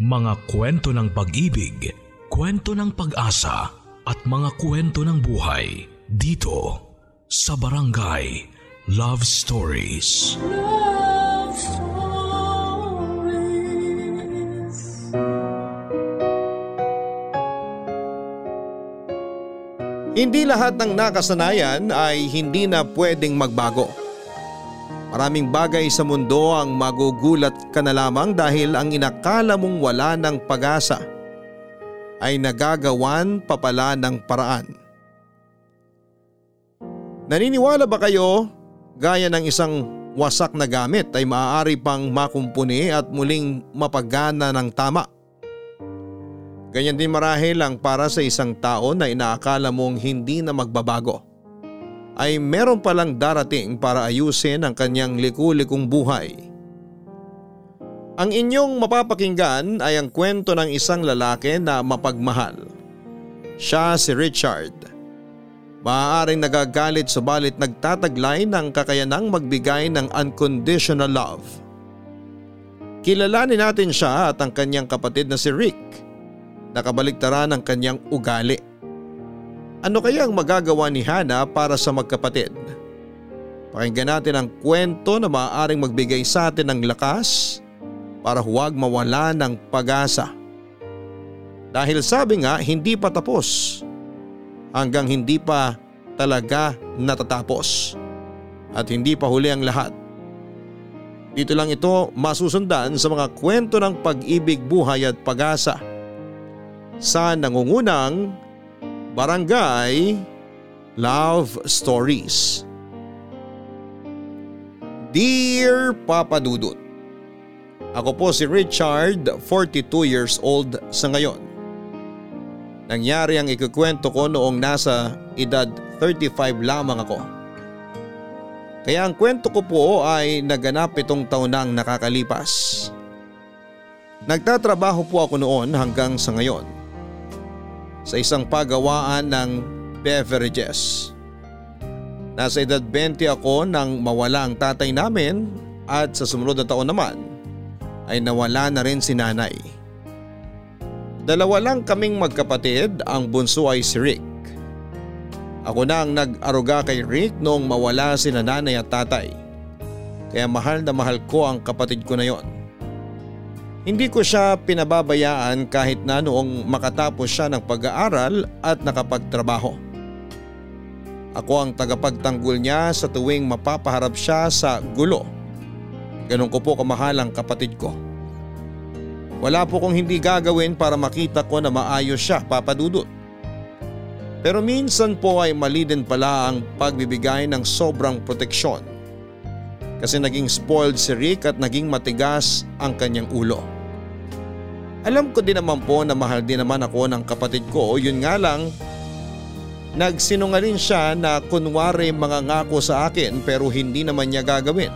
Mga kwento ng pag-ibig, kwento ng pag-asa at mga kwento ng buhay dito sa Barangay Love Stories. Love Stories. Hindi lahat ng nakasanayan ay hindi na pwedeng magbago. Maraming bagay sa mundo ang magugulat ka na lamang dahil ang inakala mong wala ng pag-asa ay nagagawan pa pala ng paraan. Naniniwala ba kayo gaya ng isang wasak na gamit ay maaari pang makumpuni at muling mapagana ng tama? Ganyan din marahil ang para sa isang tao na inaakala mong hindi na magbabago ay meron palang darating para ayusin ang kanyang likulikong buhay. Ang inyong mapapakinggan ay ang kwento ng isang lalaki na mapagmahal. Siya si Richard. Maaaring nagagalit subalit nagtataglay ng kakayanang magbigay ng unconditional love. Kilalanin natin siya at ang kanyang kapatid na si Rick. Nakabaliktaran ang kanyang ugali. Ano kaya ang magagawa ni Hana para sa magkapatid? Pakinggan natin ang kwento na maaaring magbigay sa atin ng lakas para huwag mawala ng pag-asa. Dahil sabi nga hindi pa tapos hanggang hindi pa talaga natatapos at hindi pa huli ang lahat. Dito lang ito masusundan sa mga kwento ng pag-ibig, buhay at pag-asa sa nangungunang Barangay Love Stories Dear Papa Dudut Ako po si Richard, 42 years old sa ngayon. Nangyari ang ikukwento ko noong nasa edad 35 lamang ako. Kaya ang kwento ko po ay naganap itong taon nang nakakalipas. Nagtatrabaho po ako noon hanggang sa ngayon sa isang pagawaan ng beverages. Nasa edad 20 ako nang mawala ang tatay namin at sa sumunod na taon naman ay nawala na rin si nanay. Dalawa lang kaming magkapatid, ang bunso ay si Rick. Ako na ang nag-aruga kay Rick noong mawala si nanay at tatay. Kaya mahal na mahal ko ang kapatid ko na yon. Hindi ko siya pinababayaan kahit na noong makatapos siya ng pag-aaral at nakapagtrabaho. Ako ang tagapagtanggol niya sa tuwing mapapaharap siya sa gulo. Ganon ko po kamahal ang kapatid ko. Wala po kong hindi gagawin para makita ko na maayos siya papadudot. Pero minsan po ay mali din pala ang pagbibigay ng sobrang proteksyon kasi naging spoiled si Rick at naging matigas ang kanyang ulo. Alam ko din naman po na mahal din naman ako ng kapatid ko yun nga lang nagsinungaling siya na kunwari mga ngako sa akin pero hindi naman niya gagawin.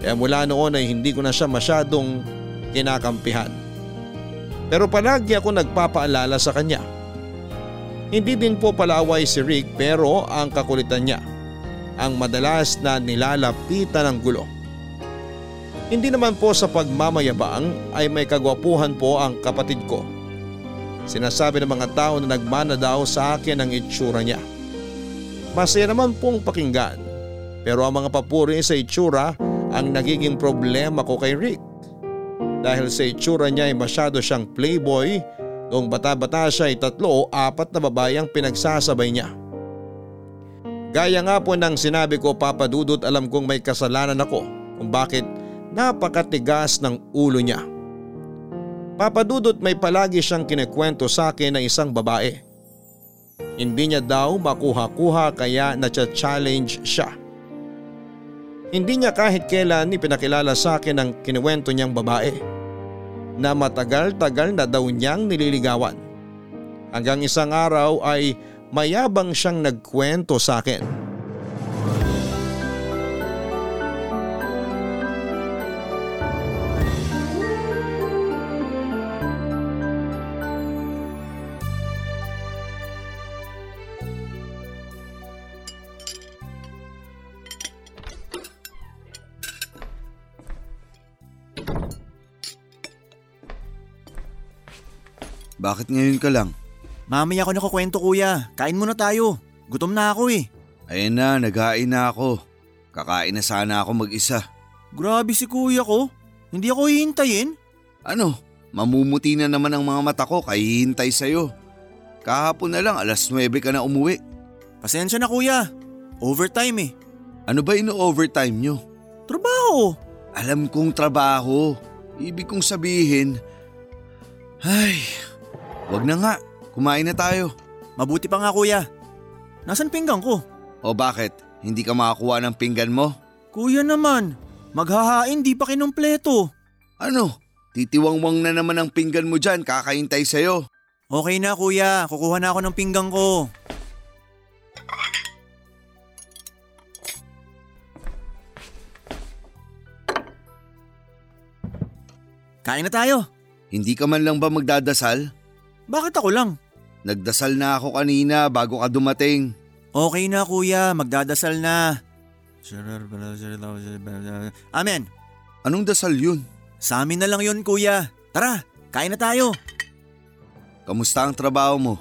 Kaya mula noon ay hindi ko na siya masyadong kinakampihan. Pero palagi ako nagpapaalala sa kanya. Hindi din po palaway si Rick pero ang kakulitan niya ang madalas na nilalapitan ng gulo. Hindi naman po sa pagmamayabang ay may kagwapuhan po ang kapatid ko. Sinasabi ng mga tao na nagmana daw sa akin ang itsura niya. Masaya naman pong pakinggan pero ang mga papuri sa itsura ang nagiging problema ko kay Rick. Dahil sa itsura niya ay masyado siyang playboy noong bata-bata siya ay tatlo o apat na babae ang pinagsasabay niya. Gaya nga po ng sinabi ko papadudot alam kong may kasalanan ako kung bakit Napakatigas ng ulo niya. Papadudot may palagi siyang kinikwento sa akin na isang babae. Hindi niya daw makuha-kuha kaya na-challenge siya. Hindi niya kahit kailan ipinakilala sa akin ang kinuwento niyang babae na matagal-tagal na daw niyang nililigawan. Hanggang isang araw ay mayabang siyang nagkwento sa akin. Bakit ngayon ka lang? Mamaya ako nakukwento kuya. Kain muna tayo. Gutom na ako eh. Ayan na, naghain na ako. Kakain na sana ako mag-isa. Grabe si kuya ko. Hindi ako hihintayin. Ano? Mamumuti na naman ang mga mata ko kaya hihintay sa'yo. Kahapon na lang alas 9 ka na umuwi. Pasensya na kuya. Overtime eh. Ano ba ino-overtime nyo? Trabaho. Alam kong trabaho. Ibig kong sabihin, ay, wag na nga. Kumain na tayo. Mabuti pa nga kuya. Nasaan pinggan ko? O bakit? Hindi ka makakuha ng pinggan mo? Kuya naman, maghahain di pa kinumpleto. Ano? Titiwangwang na naman ang pinggan mo dyan, kakaintay sa'yo. Okay na kuya, kukuha na ako ng pinggan ko. Kain na tayo. Hindi ka man lang ba magdadasal? Bakit ako lang? Nagdasal na ako kanina bago ka dumating. Okay na kuya, magdadasal na. Amen. Anong dasal yun? Sa amin na lang yun kuya. Tara, kain na tayo. Kamusta ang trabaho mo?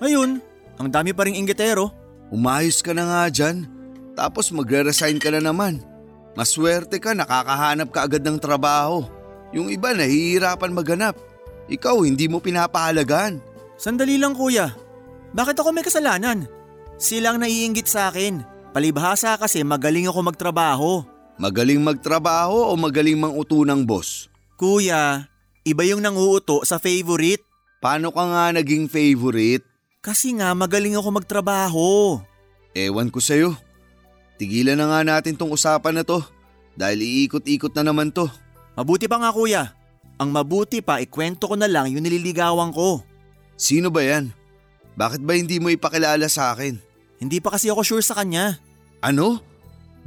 Ayun, ang dami pa ring inggitero. Umayos ka na nga dyan. Tapos magre-resign ka na naman. Maswerte ka, nakakahanap ka agad ng trabaho. Yung iba nahihirapan maghanap. Ikaw hindi mo pinapahalagaan. Sandali lang kuya. Bakit ako may kasalanan? Silang naiinggit sa akin. Palibhasa kasi magaling ako magtrabaho. Magaling magtrabaho o magaling manguto ng boss? Kuya, iba yung nanguuto sa favorite. Paano ka nga naging favorite? Kasi nga magaling ako magtrabaho. Ewan ko sa'yo. Tigilan na nga natin tong usapan na to. Dahil iikot-ikot na naman to. Mabuti pa nga kuya. Ang mabuti pa ikwento ko na lang yung nililigawan ko. Sino ba yan? Bakit ba hindi mo ipakilala sa akin? Hindi pa kasi ako sure sa kanya. Ano?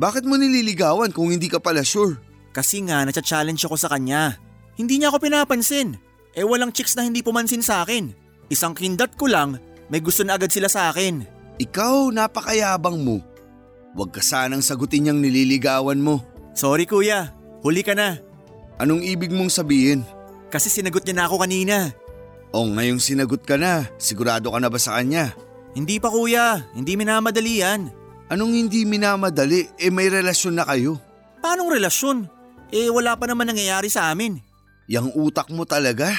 Bakit mo nililigawan kung hindi ka pala sure? Kasi nga natcha-challenge ako sa kanya. Hindi niya ako pinapansin. Eh walang chicks na hindi pumansin sa akin. Isang kindat ko lang, may gusto na agad sila sa akin. Ikaw, napakayabang mo. Huwag ka sanang sagutin yung nililigawan mo. Sorry kuya, huli ka na. Anong ibig mong sabihin? Kasi sinagot niya na ako kanina. O ngayong sinagot ka na, sigurado ka na ba sa kanya? Hindi pa kuya, hindi minamadali yan. Anong hindi minamadali? Eh may relasyon na kayo. Paanong relasyon? Eh wala pa naman nangyayari sa amin. Yang utak mo talaga?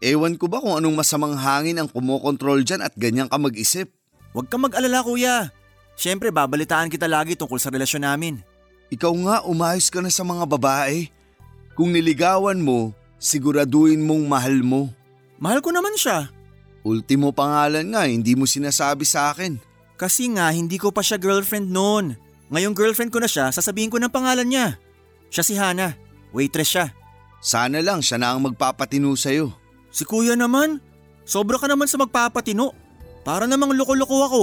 Ewan ko ba kung anong masamang hangin ang kumokontrol dyan at ganyan ka mag-isip? Huwag kang mag-alala kuya. Siyempre babalitaan kita lagi tungkol sa relasyon namin. Ikaw nga umayos ka na sa mga babae. Kung niligawan mo, siguraduhin mong mahal mo. Mahal ko naman siya. Ultimo pangalan nga, hindi mo sinasabi sa akin. Kasi nga hindi ko pa siya girlfriend noon. Ngayong girlfriend ko na siya, sasabihin ko ng pangalan niya. Siya si Hana. Waitress siya. Sana lang siya na ang magpapatino sa'yo. Si kuya naman, sobra ka naman sa magpapatino. Para namang loko-loko ako.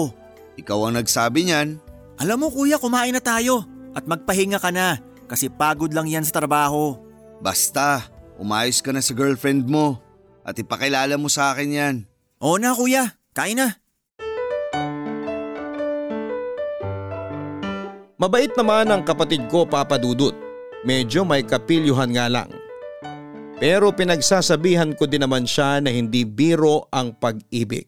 Ikaw ang nagsabi niyan. Alam mo kuya, kumain na tayo at magpahinga ka na kasi pagod lang yan sa trabaho. Basta, umayos ka na sa girlfriend mo at ipakilala mo sa akin yan. Oo na kuya, kain na. Mabait naman ang kapatid ko Papa Dudut. Medyo may kapilyuhan nga lang. Pero pinagsasabihan ko din naman siya na hindi biro ang pag-ibig.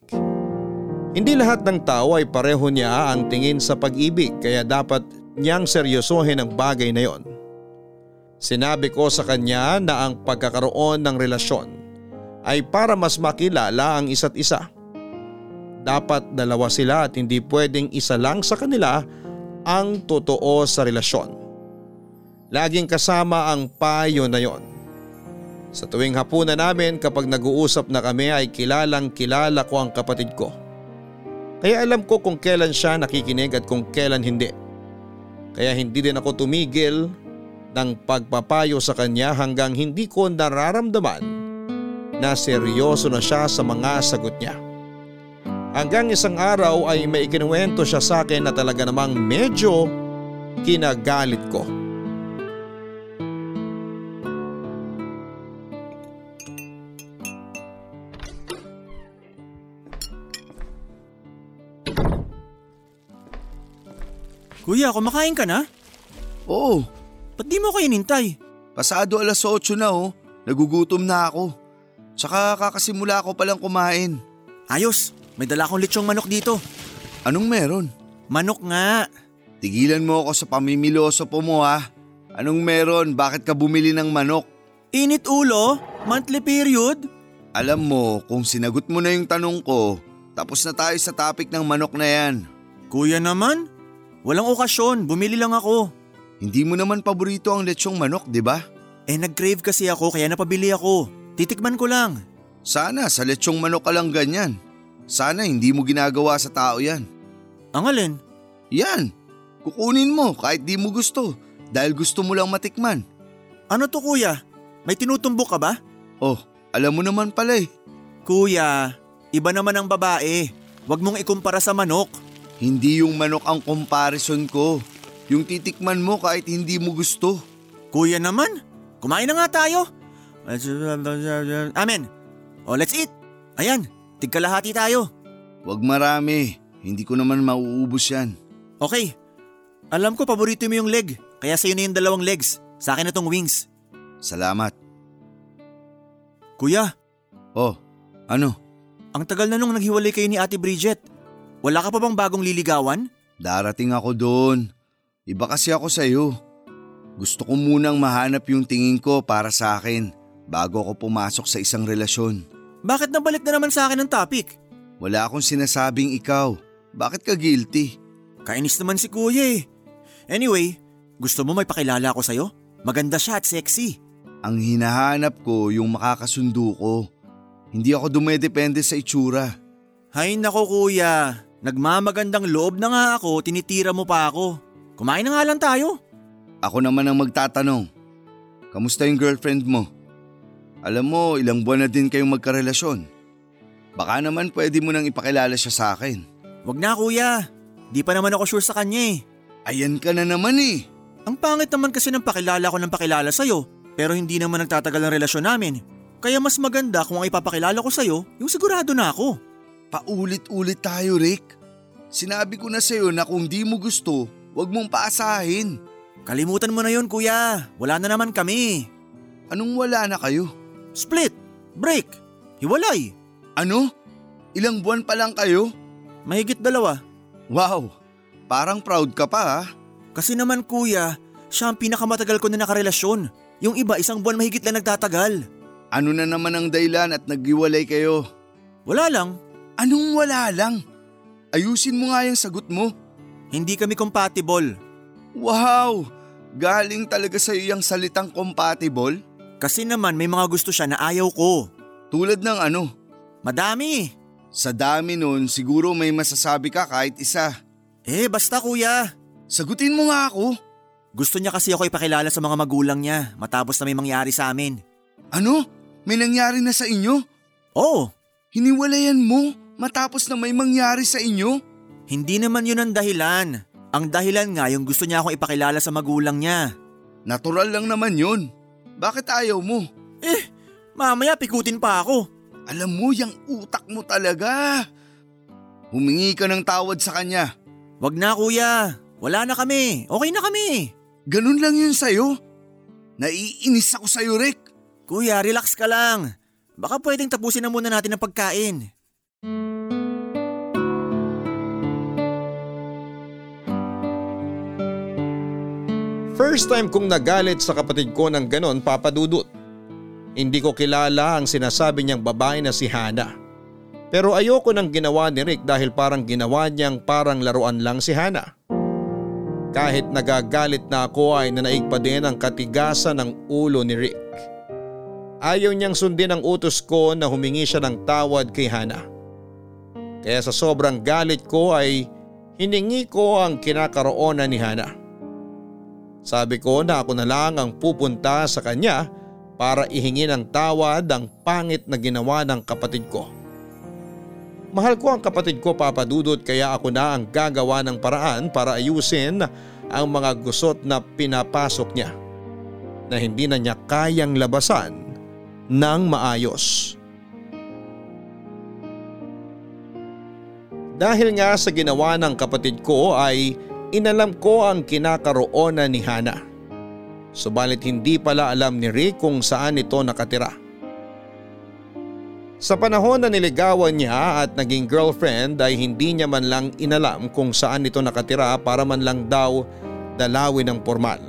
Hindi lahat ng tao ay pareho niya ang tingin sa pag-ibig kaya dapat niyang seryosohin ang bagay na yon. Sinabi ko sa kanya na ang pagkakaroon ng relasyon ay para mas makilala ang isa't isa. Dapat dalawa sila at hindi pwedeng isa lang sa kanila ang totoo sa relasyon. Laging kasama ang payo na yon. Sa tuwing hapunan namin kapag nag-uusap na kami ay kilalang kilala ko ang kapatid ko. Kaya alam ko kung kailan siya nakikinig at kung kailan hindi. Kaya hindi din ako tumigil ng pagpapayo sa kanya hanggang hindi ko nararamdaman na seryoso na siya sa mga sagot niya. Hanggang isang araw ay may ikinuwento siya sa akin na talaga namang medyo kinagalit ko. Kuya, kumakain ka na? Oo, Ba't di mo ko inintay? pasado alas 8 na oh. Nagugutom na ako. Tsaka kakasimula ko palang kumain. Ayos, may dala akong lechong manok dito. Anong meron? Manok nga. Tigilan mo ako sa pamimiloso po mo ha. Anong meron? Bakit ka bumili ng manok? Init ulo? Monthly period? Alam mo, kung sinagot mo na yung tanong ko, tapos na tayo sa topic ng manok na yan. Kuya naman, walang okasyon, bumili lang ako. Hindi mo naman paborito ang lechong manok, di ba? Eh nag-crave kasi ako kaya napabili ako. Titikman ko lang. Sana sa lechong manok ka lang ganyan. Sana hindi mo ginagawa sa tao yan. Ang alin? Yan, kukunin mo kahit di mo gusto dahil gusto mo lang matikman. Ano to kuya? May tinutumbok ka ba? Oh, alam mo naman pala eh. Kuya, iba naman ang babae. Huwag mong ikumpara sa manok. Hindi yung manok ang comparison ko. Yung titikman mo kahit hindi mo gusto. Kuya naman, kumain na nga tayo. Amen. O let's eat. Ayan, tigkalahati tayo. Huwag marami, hindi ko naman mauubos yan. Okay, alam ko paborito mo yung leg, kaya sa'yo na yung dalawang legs. Sa akin na tong wings. Salamat. Kuya, Oh, ano? ang tagal na nung naghiwalay kayo ni Ate Bridget. Wala ka pa bang bagong liligawan? Darating ako doon. Iba kasi ako sa'yo. Gusto ko munang mahanap yung tingin ko para sa akin bago ako pumasok sa isang relasyon. Bakit nabalik na naman sa akin ang topic? Wala akong sinasabing ikaw. Bakit ka guilty? Kainis naman si kuya eh. Anyway, gusto mo may pakilala ako sa'yo? Maganda siya at sexy. Ang hinahanap ko yung makakasundo ko. Hindi ako dumedepende sa itsura. Hay nako kuya, nagmamagandang loob na nga ako, tinitira mo pa ako. Kumain na nga lang tayo. Ako naman ang magtatanong. Kamusta yung girlfriend mo? Alam mo, ilang buwan na din kayong magkarelasyon. Baka naman pwede mo nang ipakilala siya sa akin. Wag na kuya, di pa naman ako sure sa kanya eh. Ayan ka na naman eh. Ang pangit naman kasi ng pakilala ko ng pakilala sa'yo, pero hindi naman nagtatagal ang relasyon namin. Kaya mas maganda kung ang ipapakilala ko sa'yo, yung sigurado na ako. Paulit-ulit tayo, Rick. Sinabi ko na sa'yo na kung di mo gusto, wag mong paasahin. Kalimutan mo na yon kuya, wala na naman kami. Anong wala na kayo? Split, break, hiwalay, Ano? Ilang buwan pa lang kayo? mahigit dalawa. Wow, parang proud ka pa ha? Kasi naman kuya, siya ang pinakamatagal ko na nakarelasyon. Yung iba isang buwan mahigit lang nagtatagal. Ano na naman ang dahilan at naghiwalay kayo? Wala lang, Anong wala lang? Ayusin mo nga yung sagot mo. hindi kami compatible. Wow! Galing talaga sa yung salitang compatible? Kasi naman may mga gusto siya na ayaw ko. Tulad ng ano? Madami. Sa dami nun, siguro may masasabi ka kahit isa. Eh basta kuya. Sagutin mo nga ako. Gusto niya kasi ako ipakilala sa mga magulang niya matapos na may mangyari sa amin. Ano? May nangyari na sa inyo? Oh, Hiniwalayan mo matapos na may mangyari sa inyo? hindi naman yun ang dahilan. Ang dahilan nga yung gusto niya akong ipakilala sa magulang niya. Natural lang naman yun. Bakit ayaw mo? Eh, mamaya pikutin pa ako. Alam mo, yung utak mo talaga. Humingi ka ng tawad sa kanya. Wag na kuya, wala na kami. Okay na kami. Ganun lang yun sa'yo. Naiinis ako sa'yo, Rick. Kuya, relax ka lang. Baka pwedeng tapusin na muna natin ang pagkain. First time kong nagalit sa kapatid ko ng ganon papadudot. Hindi ko kilala ang sinasabi niyang babae na si Hana. Pero ayoko nang ginawa ni Rick dahil parang ginawa niyang parang laruan lang si Hana. Kahit nagagalit na ako ay nanaig pa din ang katigasan ng ulo ni Rick. Ayaw niyang sundin ang utos ko na humingi siya ng tawad kay Hana. Kaya sa sobrang galit ko ay hiningi ko ang kinakaroonan ni Hana. Sabi ko na ako na lang ang pupunta sa kanya para ihingi ng tawad ang pangit na ginawa ng kapatid ko. Mahal ko ang kapatid ko papadudot kaya ako na ang gagawa ng paraan para ayusin ang mga gusot na pinapasok niya na hindi na niya kayang labasan ng maayos. Dahil nga sa ginawa ng kapatid ko ay inalam ko ang kinakaroonan ni Hana. Subalit hindi pala alam ni Rick kung saan ito nakatira. Sa panahon na niligawan niya at naging girlfriend ay hindi niya man lang inalam kung saan ito nakatira para man lang daw dalawin ng formal.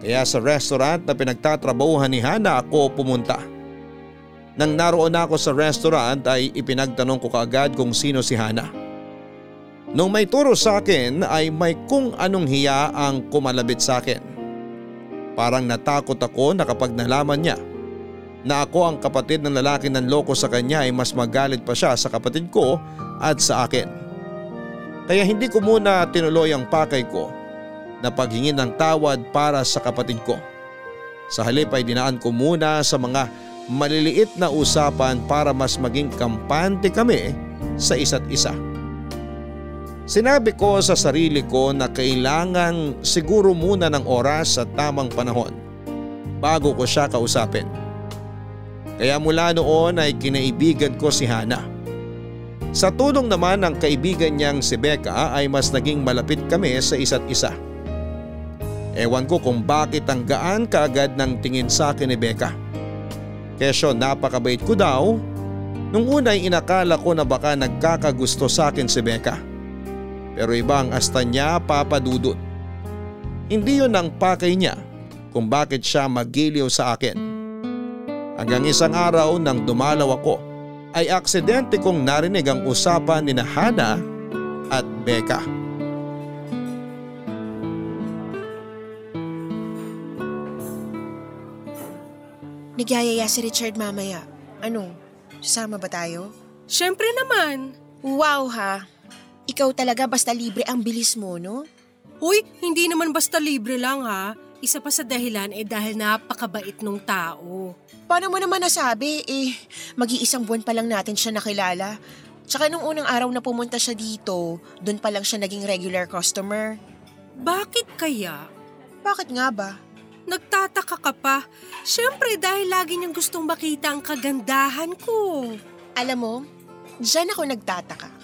Kaya sa restaurant na pinagtatrabahuhan ni Hana ako pumunta. Nang naroon ako sa restaurant ay ipinagtanong ko kaagad kung sino si Hana. Nung may turo sa akin ay may kung anong hiya ang kumalabit sa akin. Parang natakot ako na kapag nalaman niya na ako ang kapatid ng lalaki ng loko sa kanya ay mas magalit pa siya sa kapatid ko at sa akin. Kaya hindi ko muna tinuloy ang pakay ko na paghingin ng tawad para sa kapatid ko. Sa halip ay dinaan ko muna sa mga maliliit na usapan para mas maging kampante kami sa isa't isa. Sinabi ko sa sarili ko na kailangan siguro muna ng oras sa tamang panahon bago ko siya kausapin. Kaya mula noon ay kinaibigan ko si Hana. Sa tulong naman ng kaibigan niyang si Becca ay mas naging malapit kami sa isa't isa. Ewan ko kung bakit ang gaan kaagad ng tingin sa akin ni Becca. Kesyo napakabait ko daw. Nung una ay inakala ko na baka nagkakagusto sa akin si Becca. Pero iba ang asta niya papadudot. Hindi yun ang pakay niya kung bakit siya magiliw sa akin. Hanggang isang araw nang dumalaw ako ay aksidente kong narinig ang usapan ni Hana at Becca. Nagyayaya si Richard mamaya. Ano, sasama ba tayo? Siyempre naman. Wow ha! Ikaw talaga basta libre ang bilis mo, no? Uy, hindi naman basta libre lang ha. Isa pa sa dahilan eh dahil napakabait nung tao. Paano mo naman nasabi? Eh, mag-iisang buwan pa lang natin siya nakilala. Tsaka nung unang araw na pumunta siya dito, doon pa lang siya naging regular customer. Bakit kaya? Bakit nga ba? Nagtataka ka pa. Siyempre dahil lagi niyang gustong makita ang kagandahan ko. Alam mo, dyan ako nagtataka.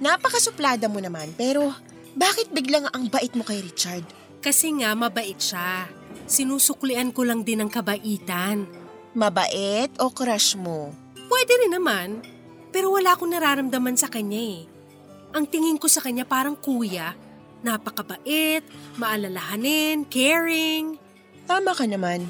Napakasuplada mo naman, pero bakit biglang ang bait mo kay Richard? Kasi nga mabait siya. Sinusuklian ko lang din ang kabaitan. Mabait o crush mo? Pwede rin naman, pero wala akong nararamdaman sa kanya eh. Ang tingin ko sa kanya parang kuya, napakabait, maalalahanin, caring. Tama ka naman.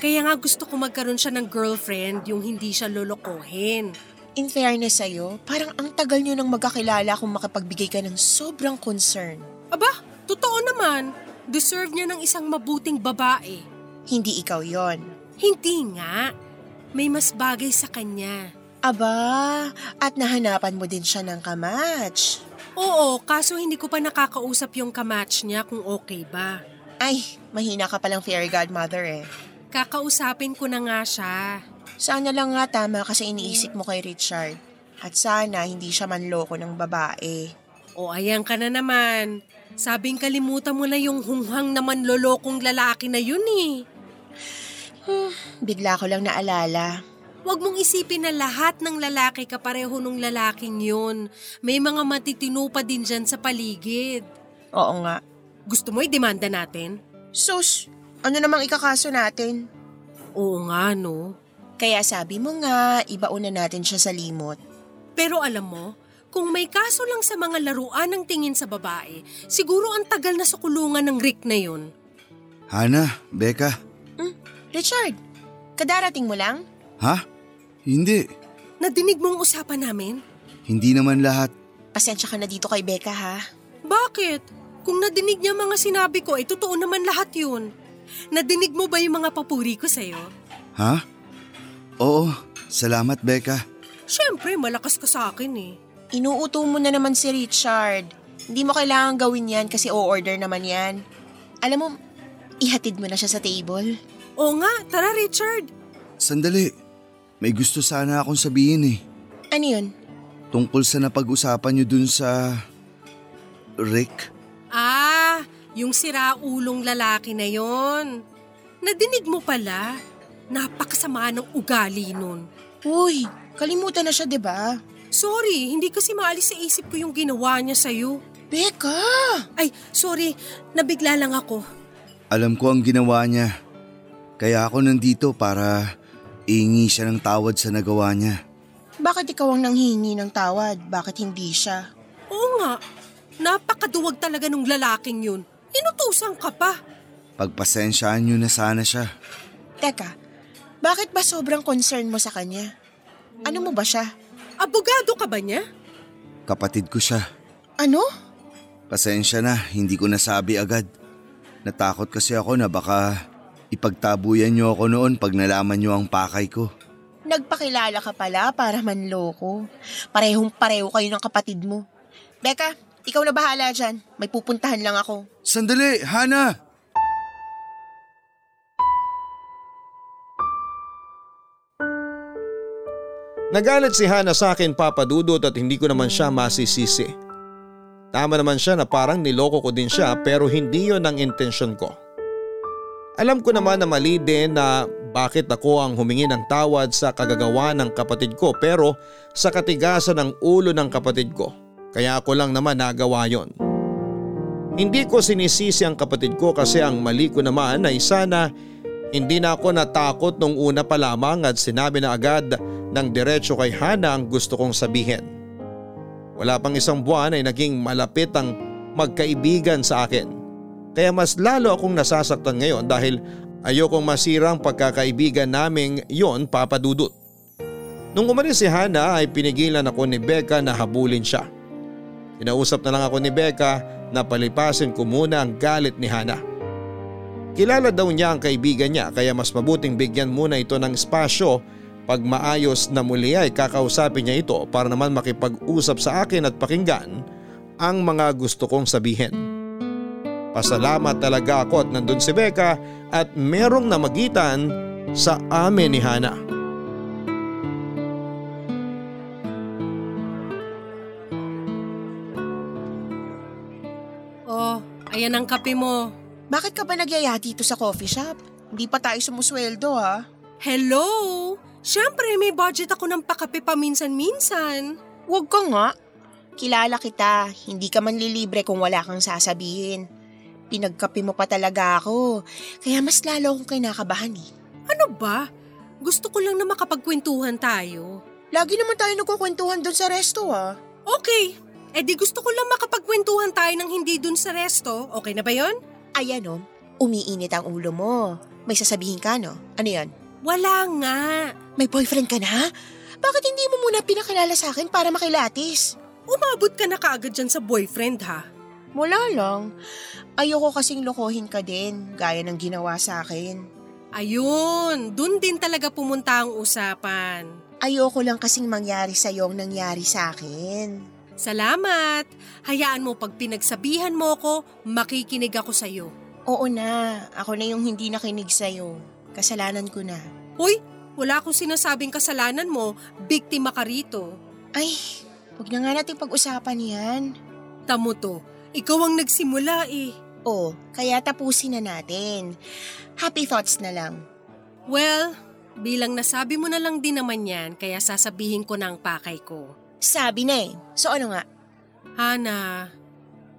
Kaya nga gusto ko magkaroon siya ng girlfriend yung hindi siya lolokohin. In fairness sa'yo, parang ang tagal nyo nang magkakilala kung makapagbigay ka ng sobrang concern. Aba, totoo naman. Deserve niya ng isang mabuting babae. Hindi ikaw yon. Hindi nga. May mas bagay sa kanya. Aba, at nahanapan mo din siya ng kamatch. Oo, kaso hindi ko pa nakakausap yung kamatch niya kung okay ba. Ay, mahina ka palang fairy godmother eh. Kakausapin ko na nga siya. Sana lang nga tama kasi iniisip mo kay Richard. At sana hindi siya manloko ng babae. O ayan ka na naman. Sabing kalimutan mo na yung hunghang naman lolokong lalaki na yun eh. Hmm, bigla ko lang naalala. Huwag mong isipin na lahat ng lalaki kapareho nung lalaking yun. May mga matitino pa din dyan sa paligid. Oo nga. Gusto mo i-demanda natin? Sus, ano namang ikakaso natin? Oo nga no. Kaya sabi mo nga, ibauna natin siya sa limot. Pero alam mo, kung may kaso lang sa mga laruan ng tingin sa babae, siguro ang tagal na sa kulungan ng Rick na yun. Hana, Becca, Richard, kadarating mo lang? Ha? Hindi. Nadinig mo ang usapan namin? Hindi naman lahat. Pasensya ka na dito kay Becca ha. Bakit? Kung nadinig niya mga sinabi ko, eh totoo naman lahat yun. Nadinig mo ba yung mga papuri ko sa'yo? Ha? Oo, salamat Becca. Siyempre, malakas ka sa akin eh. Inuuto mo na naman si Richard. Hindi mo kailangan gawin yan kasi o-order naman yan. Alam mo, ihatid mo na siya sa table. Oo nga, tara Richard. Sandali. May gusto sana akong sabihin eh. Ano yun? Tungkol sa napag-usapan niyo dun sa... Rick? Ah, yung siraulong lalaki na yon. Nadinig mo pala. Napakasama ng ugali nun. Uy, kalimutan na siya, di ba? Sorry, hindi kasi maalis sa isip ko yung ginawa niya sa'yo. Becca! Ay, sorry, nabigla lang ako. Alam ko ang ginawa niya. Kaya ako nandito para iingi siya ng tawad sa nagawa niya. Bakit ikaw ang nanghingi ng tawad? Bakit hindi siya? Oo nga, napakaduwag talaga nung lalaking yun. Inutusan ka pa. Pagpasensyaan niyo na sana siya. Teka, bakit ba sobrang concern mo sa kanya? Ano mo ba siya? Abogado ka ba niya? Kapatid ko siya. Ano? Pasensya na, hindi ko nasabi agad. Natakot kasi ako na baka ipagtabuyan niyo ako noon pag nalaman niyo ang pakay ko. Nagpakilala ka pala para manloko. Parehong pareho kayo ng kapatid mo. Becca, ikaw na bahala dyan. May pupuntahan lang ako. Sandali, Hana! Nagalit si Hana sa akin papadudot at hindi ko naman siya masisisi. Tama naman siya na parang niloko ko din siya pero hindi yon ang intensyon ko. Alam ko naman na mali din na bakit ako ang humingi ng tawad sa kagagawa ng kapatid ko pero sa katigasan ng ulo ng kapatid ko. Kaya ako lang naman nagawa yon. Hindi ko sinisisi ang kapatid ko kasi ang mali ko naman ay sana hindi na ako natakot nung una pa lamang at sinabi na agad ng diretso kay Hana ang gusto kong sabihin. Wala pang isang buwan ay naging malapit ang magkaibigan sa akin. Kaya mas lalo akong nasasaktan ngayon dahil ayokong masirang pagkakaibigan naming yon papadudot. Nung umalis si Hana ay pinigilan ako ni Becca na habulin siya. Kinausap na lang ako ni Becca na palipasin ko muna ang galit ni Hana. Kilala daw niya ang kaibigan niya kaya mas mabuting bigyan muna ito ng espasyo pag maayos na muli ay kakausapin niya ito para naman makipag-usap sa akin at pakinggan ang mga gusto kong sabihin. Pasalamat talaga ako at nandun si Becca at merong namagitan sa amin ni Hana. Oh, ayan ang kape mo. Bakit ka ba nagyaya dito sa coffee shop? Hindi pa tayo sumusweldo ha. Hello! Siyempre, may budget ako ng pakape paminsan-minsan. Huwag ka nga. Kilala kita, hindi ka man lilibre kung wala kang sasabihin. Pinagkape mo pa talaga ako, kaya mas lalo akong kinakabahan eh. Ano ba? Gusto ko lang na makapagkwentuhan tayo. Lagi naman tayo nagkukwentuhan doon sa resto ah. Okay, eh di gusto ko lang makapagkwentuhan tayo ng hindi dun sa resto. Okay na ba yon? Ayan oh, umiinit ang ulo mo. May sasabihin ka no? Ano yan? Wala nga. May boyfriend ka na? Bakit hindi mo muna pinakilala sa akin para makilatis? Umabot ka na kaagad dyan sa boyfriend ha. Wala lang. Ayoko kasing lokohin ka din, gaya ng ginawa sa akin. Ayun, dun din talaga pumunta ang usapan. Ayoko lang kasing mangyari sa ang nangyari sa akin. Salamat. Hayaan mo pag pinagsabihan mo ko, makikinig ako sa'yo. Oo na, ako na yung hindi nakinig sa'yo. Kasalanan ko na. Hoy, wala akong sinasabing kasalanan mo, biktima ka rito. Ay, huwag na nga natin pag-usapan yan. Tamo to, ikaw ang nagsimula eh. Oh, kaya tapusin na natin. Happy thoughts na lang. Well, bilang nasabi mo na lang din naman yan, kaya sasabihin ko na ang pakay ko. Sabi na eh. So ano nga? Hana,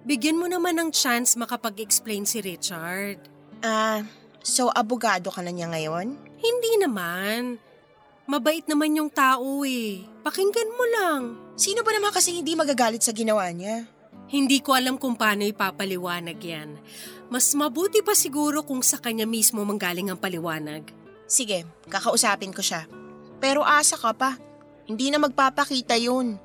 bigyan mo naman ng chance makapag-explain si Richard. Ah, so abogado ka na niya ngayon? Hindi naman. Mabait naman yung tao eh. Pakinggan mo lang. Sino ba naman kasi hindi magagalit sa ginawa niya? Hindi ko alam kung paano ipapaliwanag yan. Mas mabuti pa siguro kung sa kanya mismo manggaling ang paliwanag. Sige, kakausapin ko siya. Pero asa ka pa. Hindi na magpapakita yun.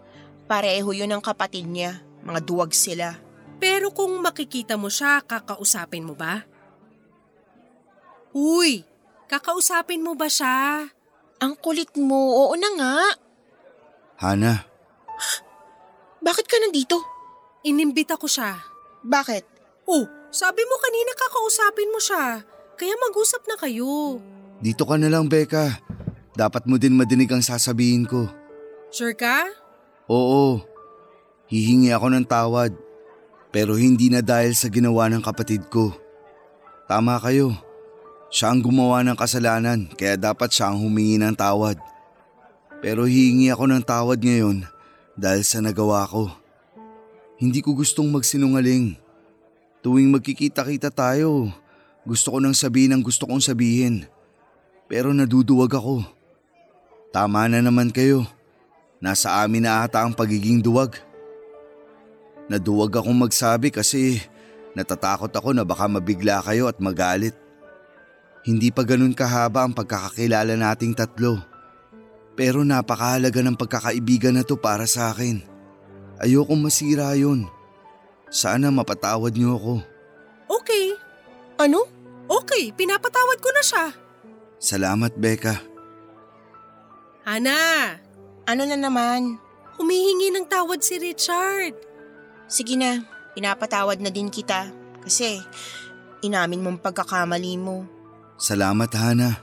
Pareho yun ang kapatid niya. Mga duwag sila. Pero kung makikita mo siya, kakausapin mo ba? Uy, kakausapin mo ba siya? Ang kulit mo. Oo na nga. Hana, Bakit ka nandito? Inimbita ko siya. Bakit? Oh, sabi mo kanina kakausapin mo siya. Kaya mag-usap na kayo. dito ka na lang Becca. Dapat mo din madinig ang sasabihin ko. Sure ka? Oo, hihingi ako ng tawad. Pero hindi na dahil sa ginawa ng kapatid ko. Tama kayo. Siya ang gumawa ng kasalanan kaya dapat siya ang humingi ng tawad. Pero hihingi ako ng tawad ngayon dahil sa nagawa ko. Hindi ko gustong magsinungaling. Tuwing magkikita-kita tayo, gusto ko nang sabihin ang gusto kong sabihin. Pero naduduwag ako. Tama na naman kayo. Nasa amin na ata ang pagiging duwag. Naduwag akong magsabi kasi natatakot ako na baka mabigla kayo at magalit. Hindi pa ganun kahaba ang pagkakakilala nating tatlo. Pero napakahalaga ng pagkakaibigan na to para sa akin. Ayokong masira yun. Sana mapatawad niyo ako. Okay. Ano? Okay, pinapatawad ko na siya. Salamat, Becca. Hana, Ano na naman? humihingi ng tawad si Richard. Sige na, pinapatawad na din kita. Kasi, inamin mong pagkakamali mo. Salamat, Hana.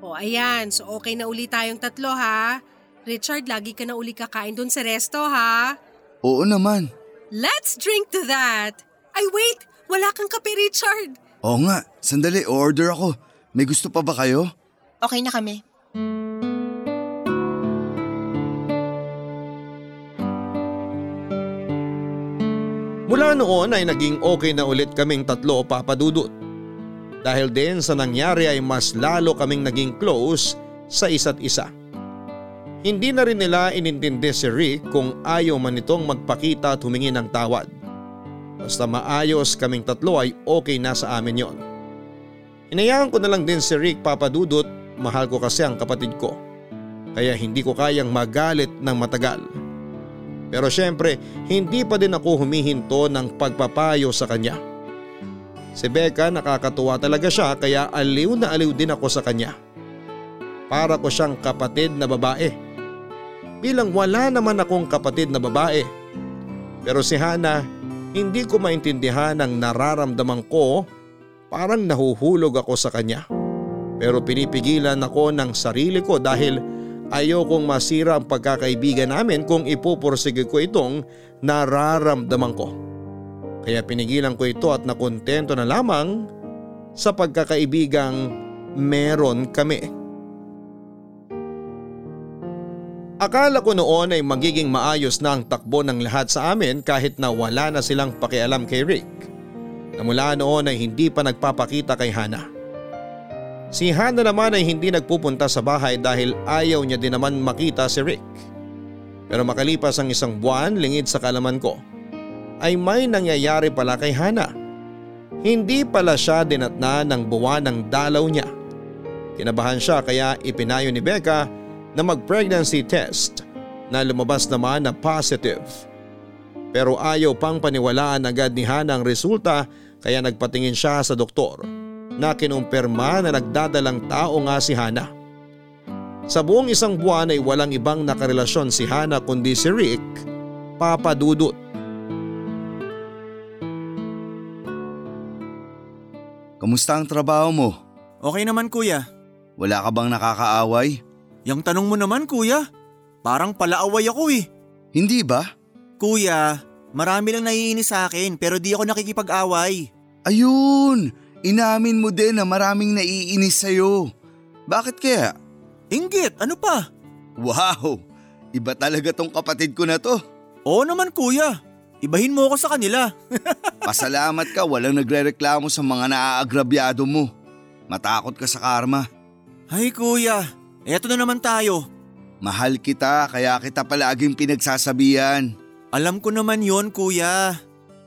O ayan, so okay na uli tayong tatlo ha. Richard, lagi ka na uli kakain doon sa resto ha. Oo naman. Let's drink to that. Ay wait, wala kang kape Richard. Oo nga, sandali, order ako. May gusto pa ba kayo? Okay na kami. Mula noon ay naging okay na ulit kaming tatlo papadudot. Dahil din sa nangyari ay mas lalo kaming naging close sa isa't isa. Hindi na rin nila inintindi si Rick kung ayaw man nitong magpakita at humingi ng tawad. Basta maayos kaming tatlo ay okay na sa amin yon. Inayaan ko na lang din si Rick papadudot, mahal ko kasi ang kapatid ko. Kaya hindi ko kayang magalit ng matagal. Pero syempre, hindi pa din ako humihinto ng pagpapayo sa kanya. Si Becca nakakatuwa talaga siya kaya aliw na aliw din ako sa kanya. Para ko siyang kapatid na babae. Bilang wala naman akong kapatid na babae. Pero si Hana, hindi ko maintindihan ang nararamdaman ko parang nahuhulog ako sa kanya. Pero pinipigilan ako ng sarili ko dahil ayokong masira ang pagkakaibigan namin kung ipupursige ko itong nararamdaman ko. Kaya pinigilan ko ito at nakontento na lamang sa pagkakaibigang meron kami. Akala ko noon ay magiging maayos na ang takbo ng lahat sa amin kahit na wala na silang pakialam kay Rick. Na noon ay hindi pa nagpapakita kay Hana. Si Hana naman ay hindi nagpupunta sa bahay dahil ayaw niya din naman makita si Rick. Pero makalipas ang isang buwan lingid sa kalaman ko, ay may nangyayari pala kay Hana. Hindi pala siya dinatna ng buwan ng dalaw niya. Kinabahan siya kaya ipinayo ni Becca na mag-pregnancy test na lumabas naman na positive. Pero ayaw pang paniwalaan agad ni Hana ang resulta kaya nagpatingin siya sa doktor na kinumpirma na nagdadalang tao nga si Hana. Sa buong isang buwan ay walang ibang nakarelasyon si Hana kundi si Rick, Papa Dudut. Kamusta ang trabaho mo? Okay naman kuya. Wala ka bang nakakaaway? Yung tanong mo naman kuya, parang palaaway ako eh. Hindi ba? Kuya, marami lang naiinis sa akin pero di ako nakikipag-away. Ayun! Inamin mo din na maraming naiinis sa'yo. Bakit kaya? Inggit, ano pa? Wow! Iba talaga tong kapatid ko na to. Oo naman kuya, ibahin mo ako sa kanila. Pasalamat ka walang nagrereklamo sa mga naaagrabyado mo. Matakot ka sa karma. Ay kuya, eto na naman tayo. Mahal kita kaya kita palaging pinagsasabihan. Alam ko naman yon kuya.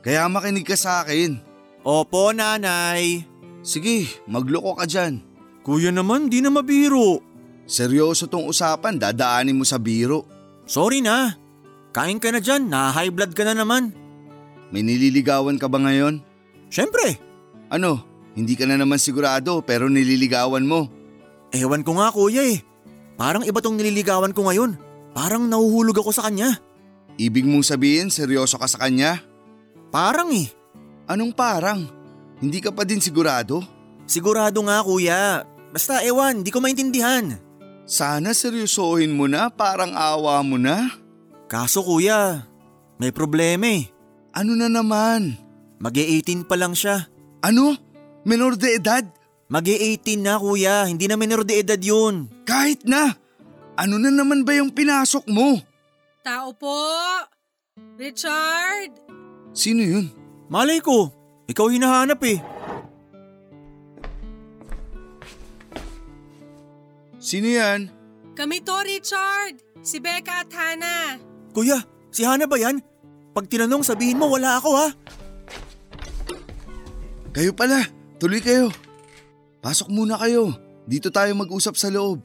Kaya makinig ka sa akin. Opo nanay. Sige, magloko ka dyan. Kuya naman, di na mabiro. Seryoso tong usapan, dadaanin mo sa biro. Sorry na. Kain ka na dyan, na-high blood ka na naman. May nililigawan ka ba ngayon? Siyempre, Ano, hindi ka na naman sigurado pero nililigawan mo. ewan ko nga kuya eh. Parang iba tong nililigawan ko ngayon. Parang nahuhulog ako sa kanya. Ibig mong sabihin seryoso ka sa kanya? Parang eh. Anong parang? Hindi ka pa din sigurado? Sigurado nga kuya. Basta ewan, di ko maintindihan. Sana seryosohin mo na parang awa mo na. Kaso kuya, may problema eh. Ano na naman? Mag-18 pa lang siya. Ano? Menor de edad? Mag-18 na kuya, hindi na minor de edad yun. Kahit na! Ano na naman ba yung pinasok mo? Tao po! Richard! Sino yun? Malay ko, ikaw hinahanap eh. Sino yan? Kami to, Richard. Si Becca at Hannah. Kuya, si Hana ba yan? Pag tinanong sabihin mo wala ako ha. Kayo pala, tuloy kayo. Pasok muna kayo. Dito tayo mag-usap sa loob.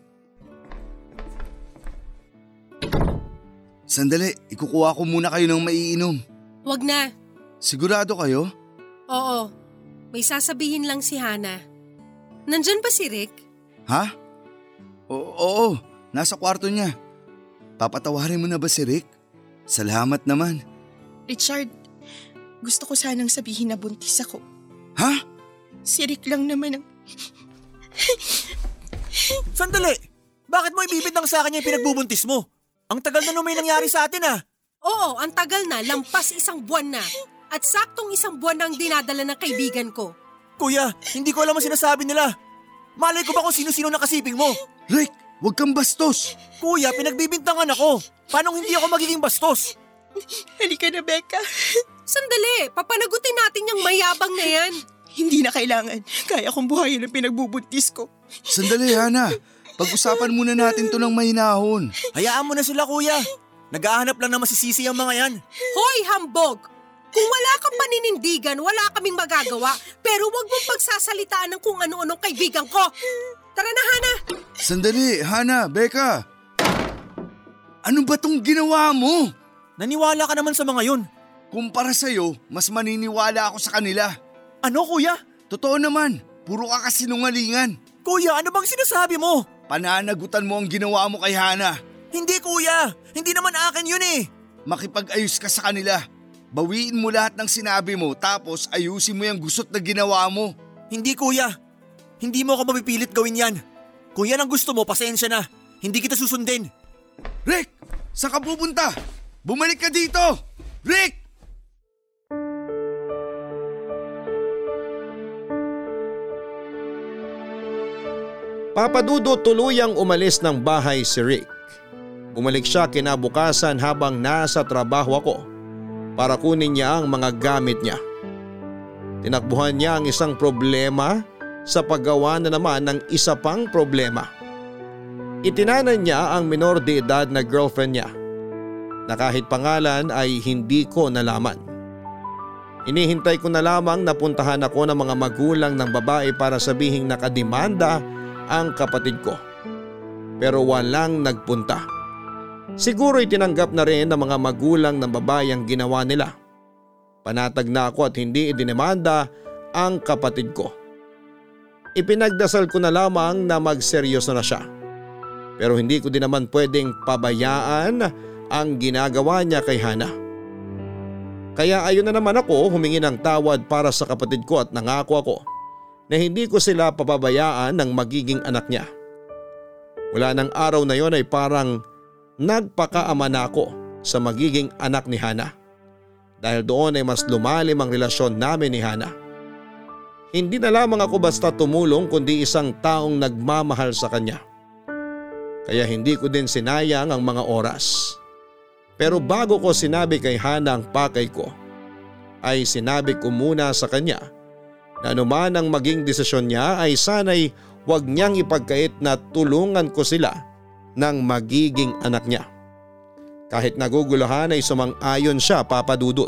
Sandali, ikukuha ko muna kayo ng maiinom. Wag na. Sigurado kayo? Oo. May sasabihin lang si Hannah. Nandyan ba si Rick? Ha? O- oo, nasa kwarto niya. Papatawarin mo na ba si Rick? Salamat naman. Richard, gusto ko sanang sabihin na buntis ako. Ha? Si Rick lang naman ang... Sandali! Bakit mo ibibintang sa akin yung pinagbubuntis mo? Ang tagal na nung may nangyari sa atin ah. Oo, ang tagal na. Lampas isang buwan na. At saktong isang buwan na ang dinadala ng kaibigan ko. Kuya, hindi ko alam ang sinasabi nila. Malay ko ba kung sino-sino nakasiping mo? Rick, huwag kang bastos. Kuya, pinagbibintangan ako. Paano hindi ako magiging bastos? Halika na, Becca. Sandali, papanagutin natin yung mayabang na yan. Hindi na kailangan. Kaya kong buhayin ang pinagbubuntis ko. Sandali, Hana. Pag-usapan muna natin to ng mahinahon. Hayaan mo na sila kuya. Naghahanap lang na masisisi ang mga yan. Hoy, hambog! Kung wala kang paninindigan, wala kaming magagawa. Pero wag mong pagsasalitaan ng kung ano-anong kaibigan ko. Tara na, Hana! Sandali, Hana, Becca. Ano ba tong ginawa mo? Naniwala ka naman sa mga yun. Kumpara sa'yo, mas maniniwala ako sa kanila. Ano kuya? Totoo naman, puro ka kasinungalingan. Kuya, ano bang sinasabi mo? Pananagutan mo ang ginawa mo kay Hana. Hindi kuya, hindi naman akin yun eh. Makipag-ayos ka sa kanila. Bawiin mo lahat ng sinabi mo tapos ayusin mo yung gusot na ginawa mo. Hindi kuya, hindi mo ako mapipilit gawin yan. Kung yan ang gusto mo, pasensya na. Hindi kita susundin. Rick! Saan ka pupunta? Bumalik ka dito! Rick! Papadudo tuluyang umalis ng bahay si Rick. Bumalik siya kinabukasan habang nasa trabaho ako para kunin niya ang mga gamit niya. Tinakbuhan niya ang isang problema sa paggawa na naman ng isa pang problema. Itinanan niya ang minor de edad na girlfriend niya na kahit pangalan ay hindi ko nalaman. Inihintay ko na lamang na puntahan ako ng mga magulang ng babae para sabihing nakadimanda ang kapatid ko. Pero walang nagpunta. Siguro itinanggap na rin ng mga magulang ng babae ang ginawa nila. Panatag na ako at hindi idinemanda ang kapatid ko. Ipinagdasal ko na lamang na magseryoso na siya. Pero hindi ko din naman pwedeng pabayaan ang ginagawa niya kay Hana. Kaya ayun na naman ako humingi ng tawad para sa kapatid ko at nangako ako na hindi ko sila papabayaan ng magiging anak niya. Wala ng araw na yon ay parang nagpakaama na ako sa magiging anak ni Hana. Dahil doon ay mas lumalim ang relasyon namin ni Hana. Hindi na lamang ako basta tumulong kundi isang taong nagmamahal sa kanya. Kaya hindi ko din sinayang ang mga oras. Pero bago ko sinabi kay Hana ang pakay ko, ay sinabi ko muna sa kanya na anuman ang maging desisyon niya ay sanay wag niyang ipagkait na tulungan ko sila ng magiging anak niya. Kahit naguguluhan ay sumang-ayon siya papadudot.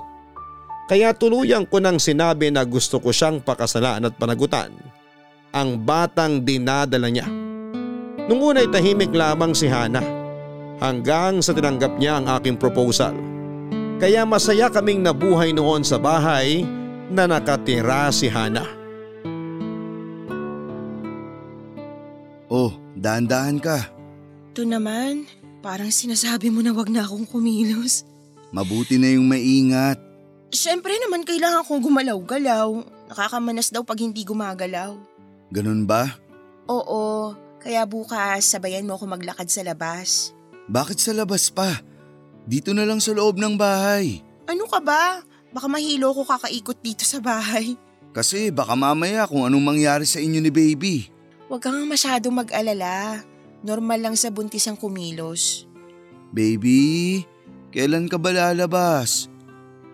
Kaya tuluyang ko nang sinabi na gusto ko siyang pakasalan at panagutan ang batang dinadala niya. Nung una ay tahimik lamang si Hana hanggang sa tinanggap niya ang aking proposal. Kaya masaya kaming nabuhay noon sa bahay na nakatira si Hana. Oh, dahan-dahan ka. Ito naman, parang sinasabi mo na wag na akong kumilos. Mabuti na yung maingat. Siyempre naman kailangan kong gumalaw-galaw. Nakakamanas daw pag hindi gumagalaw. Ganun ba? Oo, kaya bukas sabayan mo ako maglakad sa labas. Bakit sa labas pa? Dito na lang sa loob ng bahay. Ano ka ba? Baka mahilo ko kakaikot dito sa bahay. Kasi baka mamaya kung anong mangyari sa inyo ni baby. Huwag kang masyadong mag-alala. Normal lang sa buntis ang kumilos. Baby, kailan ka ba lalabas?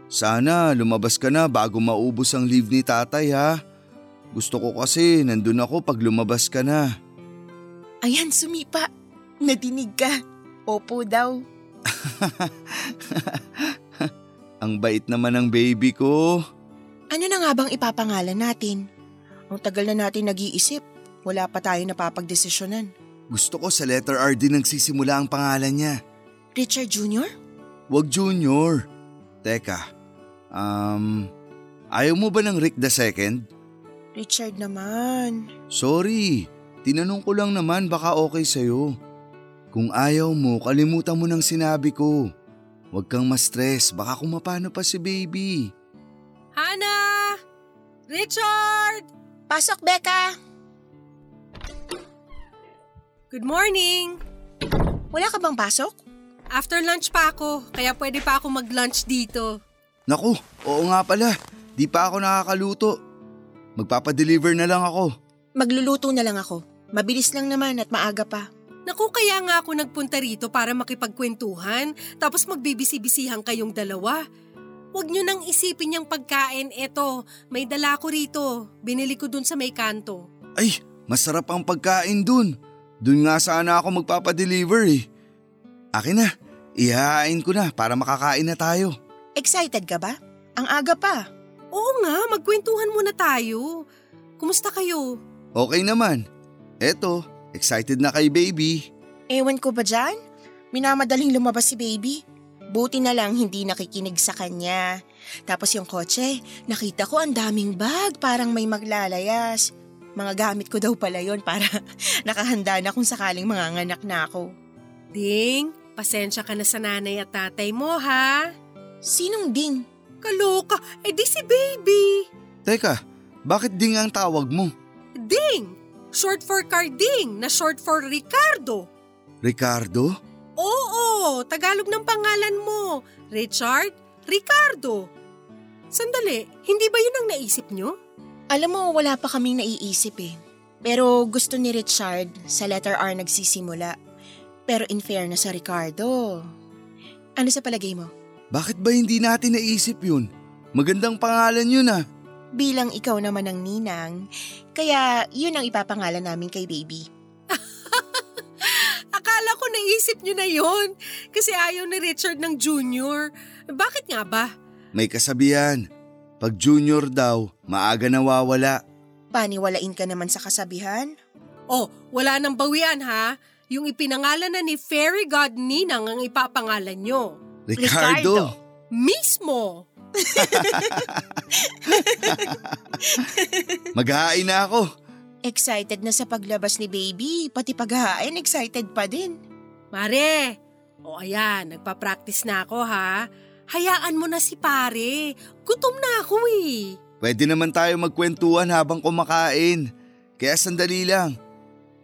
Sana lumabas ka na bago maubos ang leave ni tatay ha. Gusto ko kasi nandun ako pag lumabas ka na. Ayan, sumipa. Nadinig ka. Opo daw. Ang bait naman ng baby ko. Ano na nga bang ipapangalan natin? Ang tagal na natin nag-iisip. Wala pa tayo napapagdesisyonan. Gusto ko sa letter R din nagsisimula ang pangalan niya. Richard Jr.? Wag Junior. Teka, um, ayaw mo ba ng Rick the Second? Richard naman. Sorry, tinanong ko lang naman baka okay sa'yo. Kung ayaw mo, kalimutan mo ng sinabi ko. Huwag kang ma-stress, baka kumapano pa si baby. Hana! Richard! Pasok, Becca! Good morning! Wala ka bang pasok? After lunch pa ako, kaya pwede pa ako mag-lunch dito. Naku, oo nga pala, di pa ako nakakaluto. Magpapadeliver na lang ako. Magluluto na lang ako. Mabilis lang naman at maaga pa. Naku, kaya nga ako nagpunta rito para makipagkwentuhan, tapos magbibisi-bisihan kayong dalawa. Huwag nyo nang isipin yung pagkain. Eto, may dala ko rito. Binili ko dun sa may kanto. Ay, masarap ang pagkain dun. Dun nga sana ako magpapadeliver eh. Akin na, ihahain ko na para makakain na tayo. Excited ka ba? Ang aga pa. Oo nga, magkwentuhan muna tayo. Kumusta kayo? Okay naman. Eto, excited na kay baby. Ewan ko ba dyan? Minamadaling lumabas si baby. Buti na lang hindi nakikinig sa kanya. Tapos yung kotse, nakita ko ang daming bag parang may maglalayas. Mga gamit ko daw pala yon para nakahanda na kung sakaling manganganak na ako. Ding, pasensya ka na sa nanay at tatay mo ha. Sinong ding? Kaloka, eh di si baby. Teka, bakit ding ang tawag mo? Ding, short for Carding na short for Ricardo. Ricardo? Oo, Tagalog ng pangalan mo. Richard, Ricardo. Sandali, hindi ba yun ang naisip nyo? Alam mo, wala pa kaming naiisip eh. Pero gusto ni Richard sa letter R nagsisimula. Pero in fairness sa Ricardo. Ano sa palagay mo? Bakit ba hindi natin naisip yun? Magandang pangalan yun ah. Bilang ikaw naman ang ninang, kaya yun ang ipapangalan namin kay baby. Akala ko naisip nyo na yon kasi ayaw ni Richard ng junior. Bakit nga ba? May kasabihan. Pag junior daw, maaga nawawala. Paniwalain ka naman sa kasabihan? Oh, wala nang bawian ha. Yung ipinangalan na ni Fairy God Ninang ang ipapangalan nyo. Ricardo! Mismo! Maghahain na ako. Excited na sa paglabas ni baby, pati paghahain excited pa din. Mare! O ayan, nagpa-practice na ako ha. Hayaan mo na si pare. Gutom na ako eh. Pwede naman tayo magkwentuhan habang kumakain. Kaya sandali lang.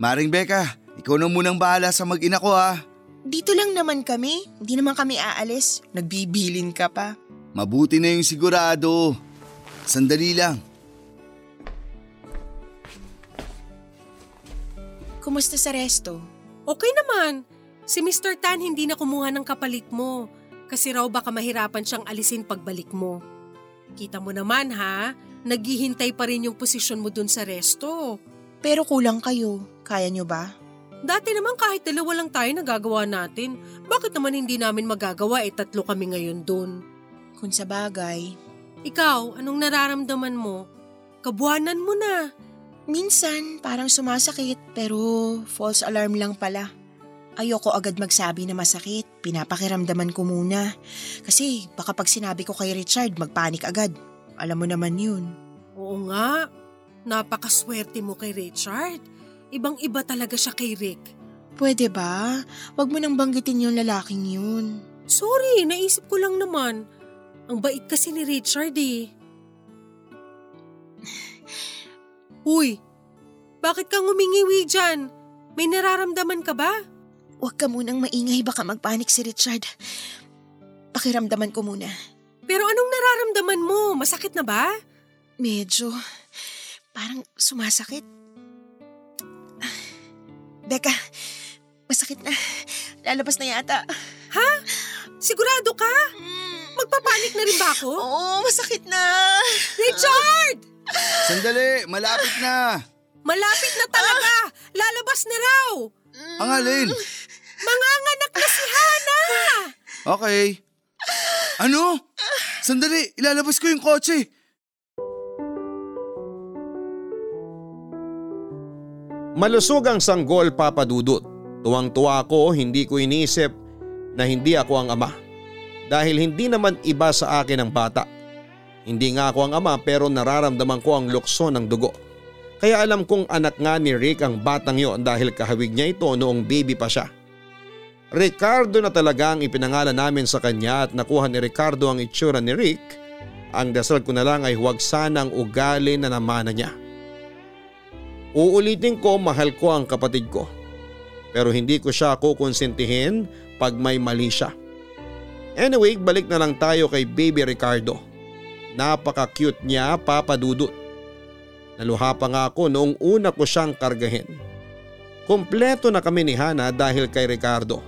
Maring Becca, ikaw na munang bahala sa mag-ina ko ha. Dito lang naman kami, hindi naman kami aalis. Nagbibilin ka pa. Mabuti na yung sigurado. Sandali lang. Kumusta sa resto? Okay naman. Si Mr. Tan hindi na kumuha ng kapalit mo. Kasi raw baka mahirapan siyang alisin pagbalik mo. Kita mo naman ha, naghihintay pa rin yung posisyon mo dun sa resto. Pero kulang kayo, kaya nyo ba? Dati naman kahit dalawa lang tayo nagagawa natin. Bakit naman hindi namin magagawa eh tatlo kami ngayon dun? Kung sa bagay. Ikaw, anong nararamdaman mo? Kabuanan mo na. Minsan, parang sumasakit pero false alarm lang pala. Ayoko agad magsabi na masakit, pinapakiramdaman ko muna. Kasi baka pag sinabi ko kay Richard, magpanik agad. Alam mo naman yun. Oo nga, napakaswerte mo kay Richard. Ibang iba talaga siya kay Rick. Pwede ba? Huwag mo nang banggitin yung lalaking yun. Sorry, naisip ko lang naman. Ang bait kasi ni Richard eh. Uy, bakit kang umingiwi dyan? May nararamdaman ka ba? Huwag ka munang maingay, baka magpanik si Richard. Pakiramdaman ko muna. Pero anong nararamdaman mo? Masakit na ba? Medyo. Parang sumasakit. Becca, masakit na. Lalabas na yata. Ha? Sigurado ka? Magpapanik na rin ba ako? Oo, masakit na. Richard! Sandali, malapit na. Malapit na talaga! Lalabas na raw! Ang alin? Manganganak na si Hana! Okay. Ano? Sandali, ilalabas ko yung kotse. Malusog ang sanggol papadudot. Tuwang-tuwa ako hindi ko inisip na hindi ako ang ama. Dahil hindi naman iba sa akin ang bata. Hindi nga ako ang ama pero nararamdaman ko ang lukso ng dugo. Kaya alam kong anak nga ni Rick ang batang yon dahil kahawig niya ito noong baby pa siya. Ricardo na talaga ang ipinangalan namin sa kanya at nakuha ni Ricardo ang itsura ni Rick. Ang dasal ko na lang ay huwag sanang ugali na namana niya. Uulitin ko mahal ko ang kapatid ko. Pero hindi ko siya kukonsentihin pag may mali siya. Anyway, balik na lang tayo kay baby Ricardo. Napaka-cute niya papadudot. Naluha pa nga ako noong una ko siyang kargahin. Kompleto na kami ni Hana dahil kay Ricardo.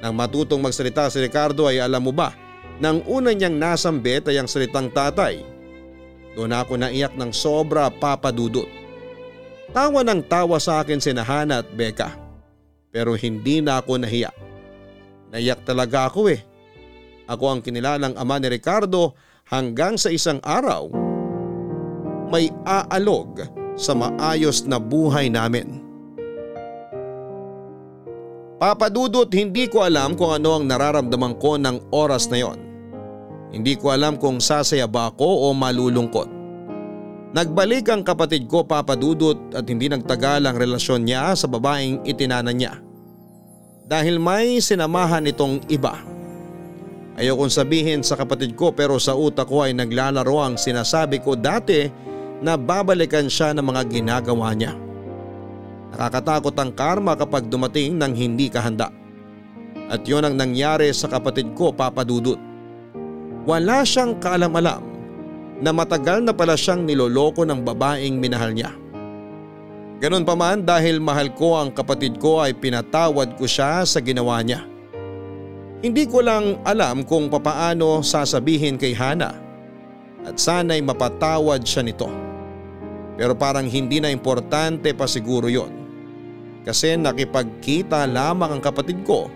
Nang matutong magsalita si Ricardo ay alam mo ba, nang una niyang nasambit ay ang salitang tatay. Doon ako naiyak ng sobra papadudot. Tawa ng tawa sa akin si Hana at Becca. Pero hindi na ako nahiya. Naiyak talaga ako eh. Ako ang kinilalang ama ni Ricardo hanggang sa isang araw may aalog sa maayos na buhay namin. Papadudot hindi ko alam kung ano ang nararamdaman ko ng oras na yon. Hindi ko alam kung sasaya ba ako o malulungkot. Nagbalik ang kapatid ko papadudot at hindi nagtagal ang relasyon niya sa babaeng itinana niya. Dahil may sinamahan itong iba. Ayokong sabihin sa kapatid ko pero sa utak ko ay naglalaro ang sinasabi ko dati na babalikan siya ng mga ginagawa niya. Nakakatakot ang karma kapag dumating ng hindi kahanda. At yon ang nangyari sa kapatid ko papadudot. Wala siyang kaalam-alam na matagal na pala siyang niloloko ng babaeng minahal niya. Ganun pa man dahil mahal ko ang kapatid ko ay pinatawad ko siya sa ginawa niya. Hindi ko lang alam kung papaano sasabihin kay Hana at sana'y mapatawad siya nito. Pero parang hindi na importante pa siguro yon. Kasi nakipagkita lamang ang kapatid ko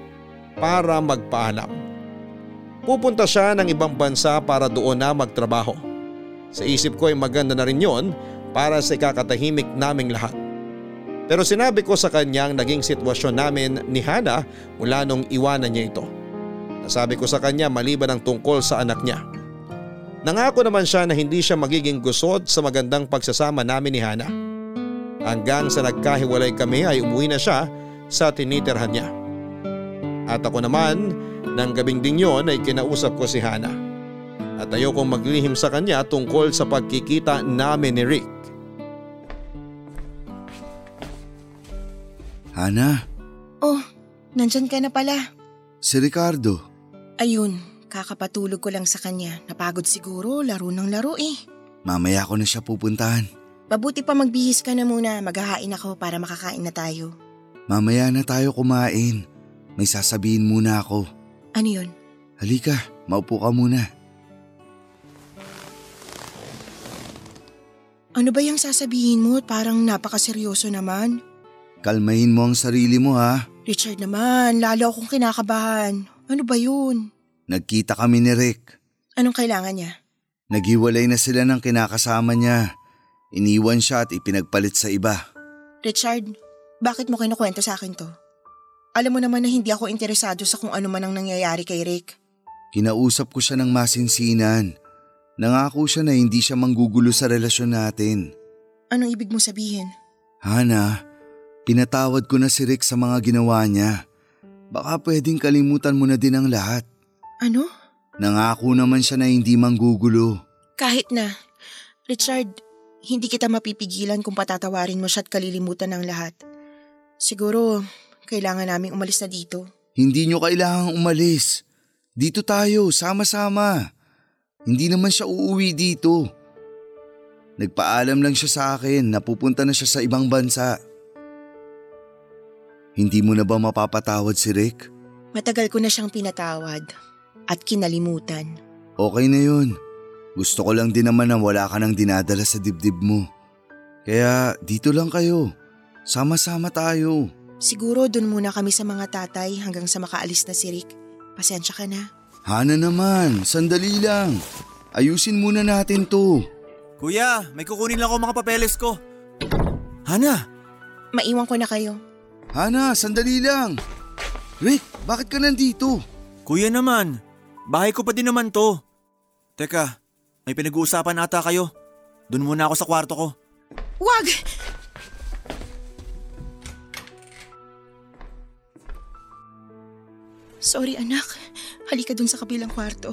para magpaalam. Pupunta siya ng ibang bansa para doon na magtrabaho. Sa isip ko ay maganda na rin yon para sa ikakatahimik naming lahat. Pero sinabi ko sa kanya ang naging sitwasyon namin ni Hana mula nung iwanan niya ito. Nasabi ko sa kanya maliban ang tungkol sa anak niya. Nangako naman siya na hindi siya magiging gusod sa magandang pagsasama namin ni Hana. Hanggang sa nagkahiwalay kami ay umuwi na siya sa tinitirhan niya. At ako naman, ng gabing din yon ay kinausap ko si Hana. At ayokong maglihim sa kanya tungkol sa pagkikita namin ni Rick. Hana, Oh, nandyan ka na pala. si Ricardo. Ayun, kakapatulog ko lang sa kanya. Napagod siguro, laro ng laro eh. Mamaya ko na siya pupuntahan. Mabuti pa magbihis ka na muna, maghahain ako para makakain na tayo. Mamaya na tayo kumain. May sasabihin muna ako. Ano yun? Halika, maupo ka muna. Ano ba yung sasabihin mo? Parang napakaseryoso naman. Kalmahin mo ang sarili mo ha. Richard naman, lalo akong kinakabahan. Ano ba yun? Nagkita kami ni Rick. Anong kailangan niya? Naghiwalay na sila ng kinakasama niya. Iniwan siya at ipinagpalit sa iba. Richard, bakit mo kinukwento sa akin to? Alam mo naman na hindi ako interesado sa kung ano man ang nangyayari kay Rick. Kinausap ko siya ng masinsinan. Nangako siya na hindi siya manggugulo sa relasyon natin. Anong ibig mo sabihin? Hana, pinatawad ko na si Rick sa mga ginawa niya. Baka pwedeng kalimutan mo na din ang lahat. Ano? Nangako naman siya na hindi manggugulo. Kahit na. Richard, hindi kita mapipigilan kung patatawarin mo siya at kalilimutan ng lahat. Siguro, kailangan naming umalis na dito. Hindi nyo kailangang umalis. Dito tayo, sama-sama. Hindi naman siya uuwi dito. Nagpaalam lang siya sa akin na pupunta na siya sa ibang bansa. Hindi mo na ba mapapatawad si Rick? Matagal ko na siyang pinatawad at kinalimutan. Okay na yun. Gusto ko lang din naman na wala ka nang dinadala sa dibdib mo. Kaya dito lang kayo. Sama-sama tayo. Siguro dun muna kami sa mga tatay hanggang sa makaalis na si Rick. Pasensya ka na. Hana naman, sandali lang. Ayusin muna natin to. Kuya, may kukunin lang ako mga papeles ko. Hana, Maiwan ko na kayo. Hana, sandali lang. Rick, bakit ka nandito? kuya naman. Bahay ko pa din naman to. Teka, may pinag-uusapan ata kayo. Doon muna ako sa kwarto ko. Wag! Sorry anak. Halika dun sa kabilang kwarto.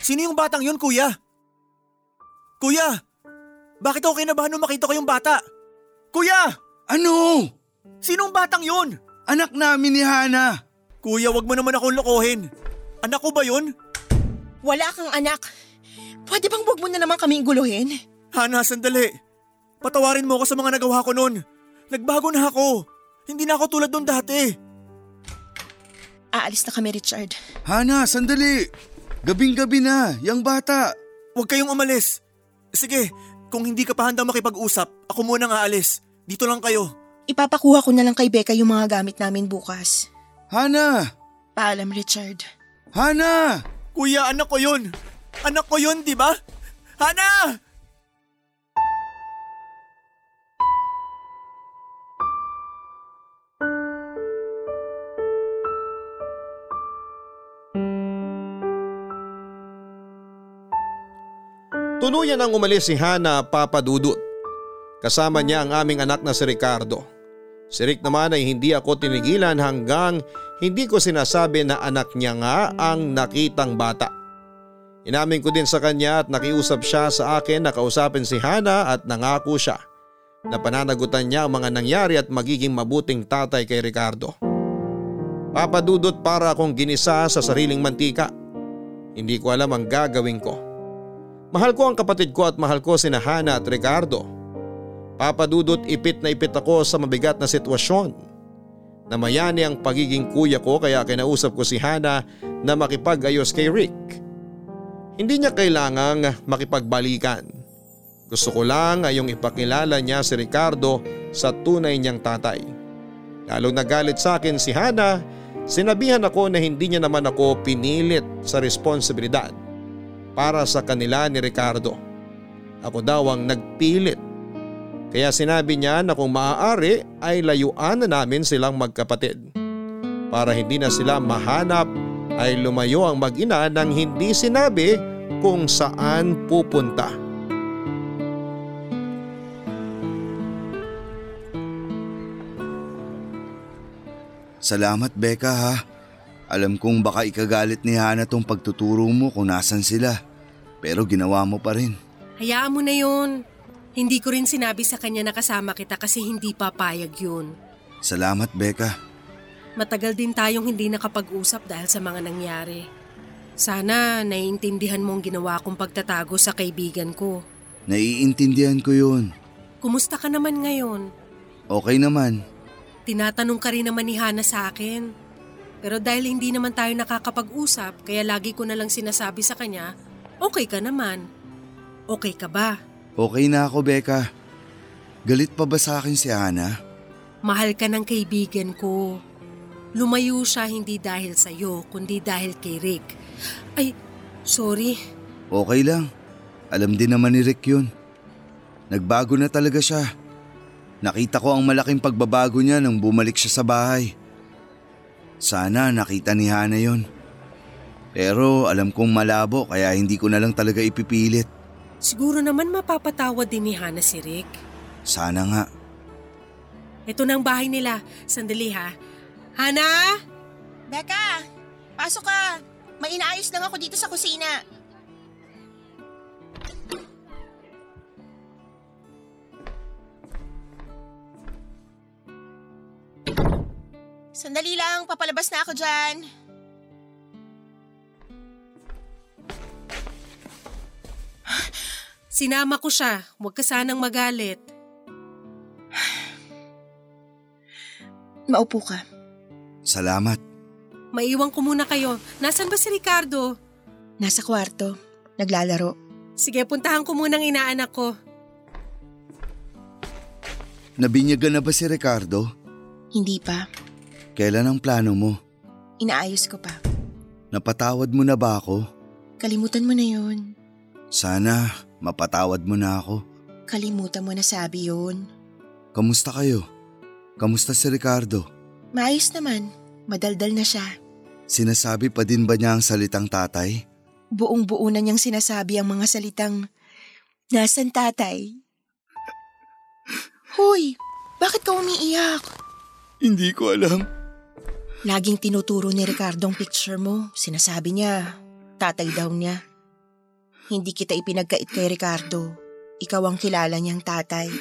Sino yung batang yun, kuya? Kuya! Bakit ako kinabahan nung makita ko yung bata? Kuya! Ano? Sinong batang yun? Anak namin ni Hana. Kuya, wag mo naman akong lokohin. Anak ko ba yun? Wala kang anak. Pwede bang wag mo na naman kaming guluhin? Hana, sandali. Patawarin mo ako sa mga nagawa ko noon. Nagbago na ako. Hindi na ako tulad nung dati. Aalis na kami, Richard. Hana, sandali. Gabing-gabi na, yang bata. Huwag kayong umalis. Sige, kung hindi ka pa handang makipag-usap, ako muna ang aalis. Dito lang kayo. Ipapakuha ko na lang kay Becca yung mga gamit namin bukas. Hana! Paalam, Richard. Hana! Kuya, anak ko yun. Anak ko yun, di ba? Hana! Tuluyan ang umalis si Hana papadudot. Kasama niya ang aming anak na si Ricardo. Si Rick naman ay hindi ako tinigilan hanggang hindi ko sinasabi na anak niya nga ang nakitang bata. Inamin ko din sa kanya at nakiusap siya sa akin na kausapin si Hana at nangako siya na pananagutan niya ang mga nangyari at magiging mabuting tatay kay Ricardo. Papadudot para akong ginisa sa sariling mantika. Hindi ko alam ang gagawin ko. Mahal ko ang kapatid ko at mahal ko si Hana at Ricardo. Papadudot ipit na ipit ako sa mabigat na sitwasyon. Namayani ang pagiging kuya ko kaya kinausap ko si Hana na makipag-ayos kay Rick. Hindi niya kailangang makipagbalikan. Gusto ko lang ay yung ipakilala niya si Ricardo sa tunay niyang tatay. Lalong nagalit sa akin si Hana, sinabihan ako na hindi niya naman ako pinilit sa responsibilidad para sa kanila ni Ricardo. Ako daw ang nagpilit. Kaya sinabi niya na kung maaari ay layuan na namin silang magkapatid. Para hindi na sila mahanap ay lumayo ang mag-ina nang hindi sinabi kung saan pupunta. Salamat Becca ha. Alam kong baka ikagalit ni Hana tong pagtuturo mo kung nasan sila. Pero ginawa mo pa rin. Hayaan mo na yun. Hindi ko rin sinabi sa kanya na kasama kita kasi hindi papayag yun. Salamat Becca. Matagal din tayong hindi nakapag-usap dahil sa mga nangyari. Sana naiintindihan mo ang ginawa kong pagtatago sa kaibigan ko. Naiintindihan ko yun. Kumusta ka naman ngayon? Okay naman. Tinatanong ka rin naman ni Hana sa akin. Pero dahil hindi naman tayo nakakapag-usap, kaya lagi ko na lang sinasabi sa kanya, okay ka naman. Okay ka ba? Okay na ako Becca. Galit pa ba sa akin si Hana? Mahal ka ng kaibigan ko. Lumayo siya hindi dahil sa'yo, kundi dahil kay Rick. Ay, sorry. Okay lang. Alam din naman ni Rick yun. Nagbago na talaga siya. Nakita ko ang malaking pagbabago niya nang bumalik siya sa bahay. Sana nakita ni Hana yon. Pero alam kong malabo kaya hindi ko na lang talaga ipipilit. Siguro naman mapapatawad din ni Hana si Rick. Sana nga. Ito na ang bahay nila. Sandali ha. Hana? Becca! Pasok ka! May inaayos lang ako dito sa kusina. Sandali lang, papalabas na ako dyan. Sinama ko siya. Huwag ka sanang magalit. Maupo ka. Salamat. Maiwan ko muna kayo. Nasaan ba si Ricardo? Nasa kwarto. Naglalaro. Sige, puntahan ko muna ang inaanak ko. Nabinyagan na ba si Ricardo? Hindi pa. Kailan ang plano mo? Inaayos ko pa. Napatawad mo na ba ako? Kalimutan mo na yun. Sana mapatawad mo na ako. Kalimutan mo na sabi yun. Kamusta kayo? Kamusta si Ricardo? Maayos naman. Madaldal na siya. Sinasabi pa din ba niya ang salitang tatay? Buong buo na niyang sinasabi ang mga salitang, Nasaan tatay? Hoy, bakit ka umiiyak? Hindi ko alam. Laging tinuturo ni Ricardo ang picture mo. Sinasabi niya, tatay daw niya. Hindi kita ipinagkait kay Ricardo. Ikaw ang kilala niyang tatay.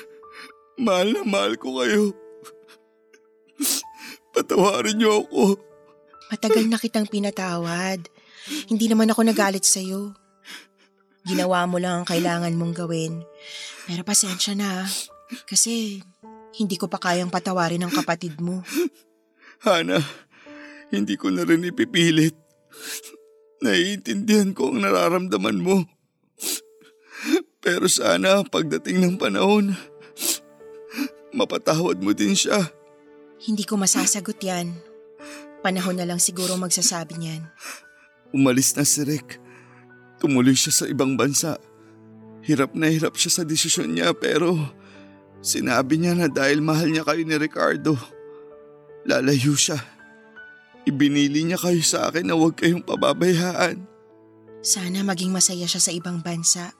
Mahal na mahal ko kayo. Patawarin niyo ako. Matagal na kitang pinatawad. Hindi naman ako nagalit sa'yo. Ginawa mo lang ang kailangan mong gawin. Pero pasensya na. Kasi hindi ko pa kayang patawarin ang kapatid mo. Hana, hindi ko na rin ipipilit. Naiintindihan ko ang nararamdaman mo. Pero sana pagdating ng panahon, mapatawad mo din siya. Hindi ko masasagot yan. Panahon na lang siguro magsasabi niyan. Umalis na si Rick. Tumuloy siya sa ibang bansa. Hirap na hirap siya sa desisyon niya pero sinabi niya na dahil mahal niya kayo ni Ricardo, lalayo siya. Ibinili niya kayo sa akin na huwag kayong pababayaan. Sana maging masaya siya sa ibang bansa.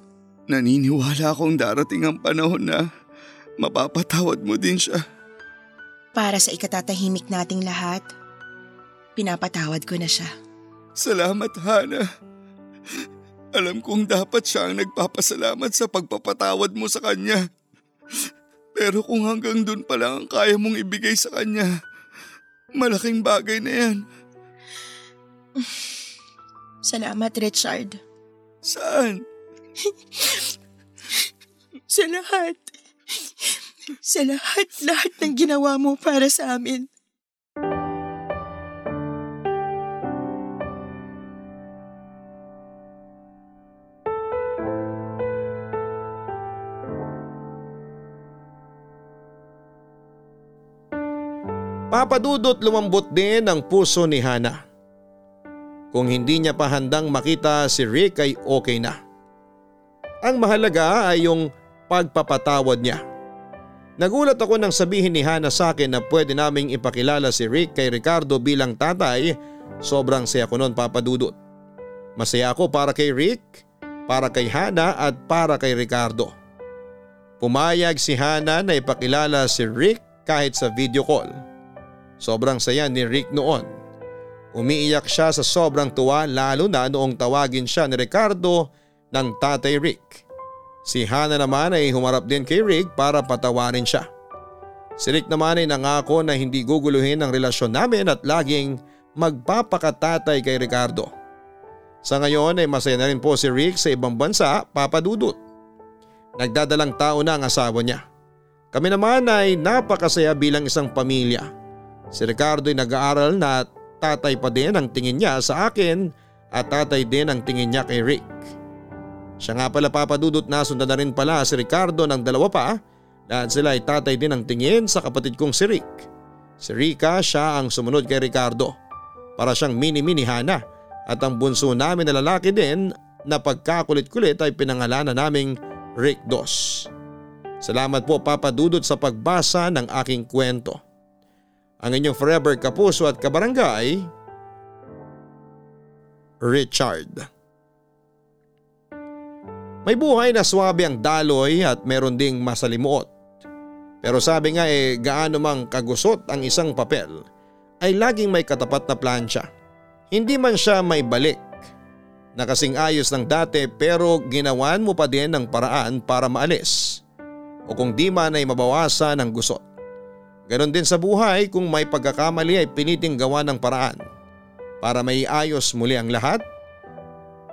Naniniwala akong darating ang panahon na mapapatawad mo din siya. Para sa ikatatahimik nating lahat, pinapatawad ko na siya. Salamat, Hana. Alam kong dapat siya ang nagpapasalamat sa pagpapatawad mo sa kanya. Pero kung hanggang dun pa lang ang kaya mong ibigay sa kanya, malaking bagay na yan. Salamat, Richard. Saan? Sa lahat. Sa lahat-lahat ng ginawa mo para sa amin. Papadudot lumambot din ang puso ni Hana. Kung hindi niya pa handang makita si Rick ay okay na. Ang mahalaga ay yung pagpapatawad niya. Nagulat ako nang sabihin ni Hana sa akin na pwede naming ipakilala si Rick kay Ricardo bilang tatay. Sobrang saya ko noon papadudot. Masaya ako para kay Rick, para kay Hana at para kay Ricardo. Pumayag si Hana na ipakilala si Rick kahit sa video call. Sobrang saya ni Rick noon. Umiiyak siya sa sobrang tuwa lalo na noong tawagin siya ni Ricardo ng tatay Rick. Si Hana naman ay humarap din kay Rick para patawarin siya. Si Rick naman ay nangako na hindi guguluhin ang relasyon namin at laging magpapakatatay kay Ricardo. Sa ngayon ay masaya na rin po si Rick sa ibang bansa, papadudot. Nagdadalang tao na ang asawa niya. Kami naman ay napakasaya bilang isang pamilya. Si Ricardo ay nag-aaral na tatay pa din ang tingin niya sa akin at tatay din ang tingin niya kay Rick. Siya nga pala papadudot na sundan na rin pala si Ricardo ng dalawa pa dahil sila ay tatay din ang tingin sa kapatid kong si Rick. Si Rika siya ang sumunod kay Ricardo. Para siyang mini-mini Hana at ang bunso namin na lalaki din na pagkakulit-kulit ay pinangalanan naming Rick Dos. Salamat po papadudot sa pagbasa ng aking kwento. Ang inyong forever kapuso at kabarangay, Richard. May buhay na swabe ang daloy at meron ding masalimuot. Pero sabi nga eh gaano mang kagusot ang isang papel ay laging may katapat na plansya. Hindi man siya may balik na kasing ayos ng dati pero ginawan mo pa din ng paraan para maalis o kung di man ay mabawasan ang gusot. Ganon din sa buhay kung may pagkakamali ay piniting gawa ng paraan para may ayos muli ang lahat.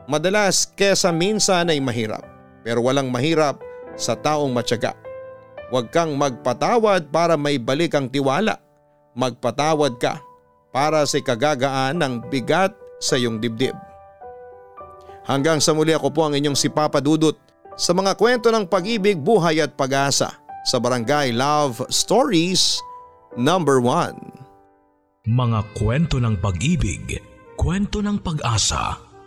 Madalas kesa minsan ay mahirap pero walang mahirap sa taong matyaga. Huwag kang magpatawad para may balik ang tiwala. Magpatawad ka para sa kagagaan ng bigat sa iyong dibdib. Hanggang sa muli ako po ang inyong si Papa Dudut sa mga kwento ng pag-ibig, buhay at pag-asa sa Barangay Love Stories number 1. Mga kwento ng pag-ibig, kwento ng pag-asa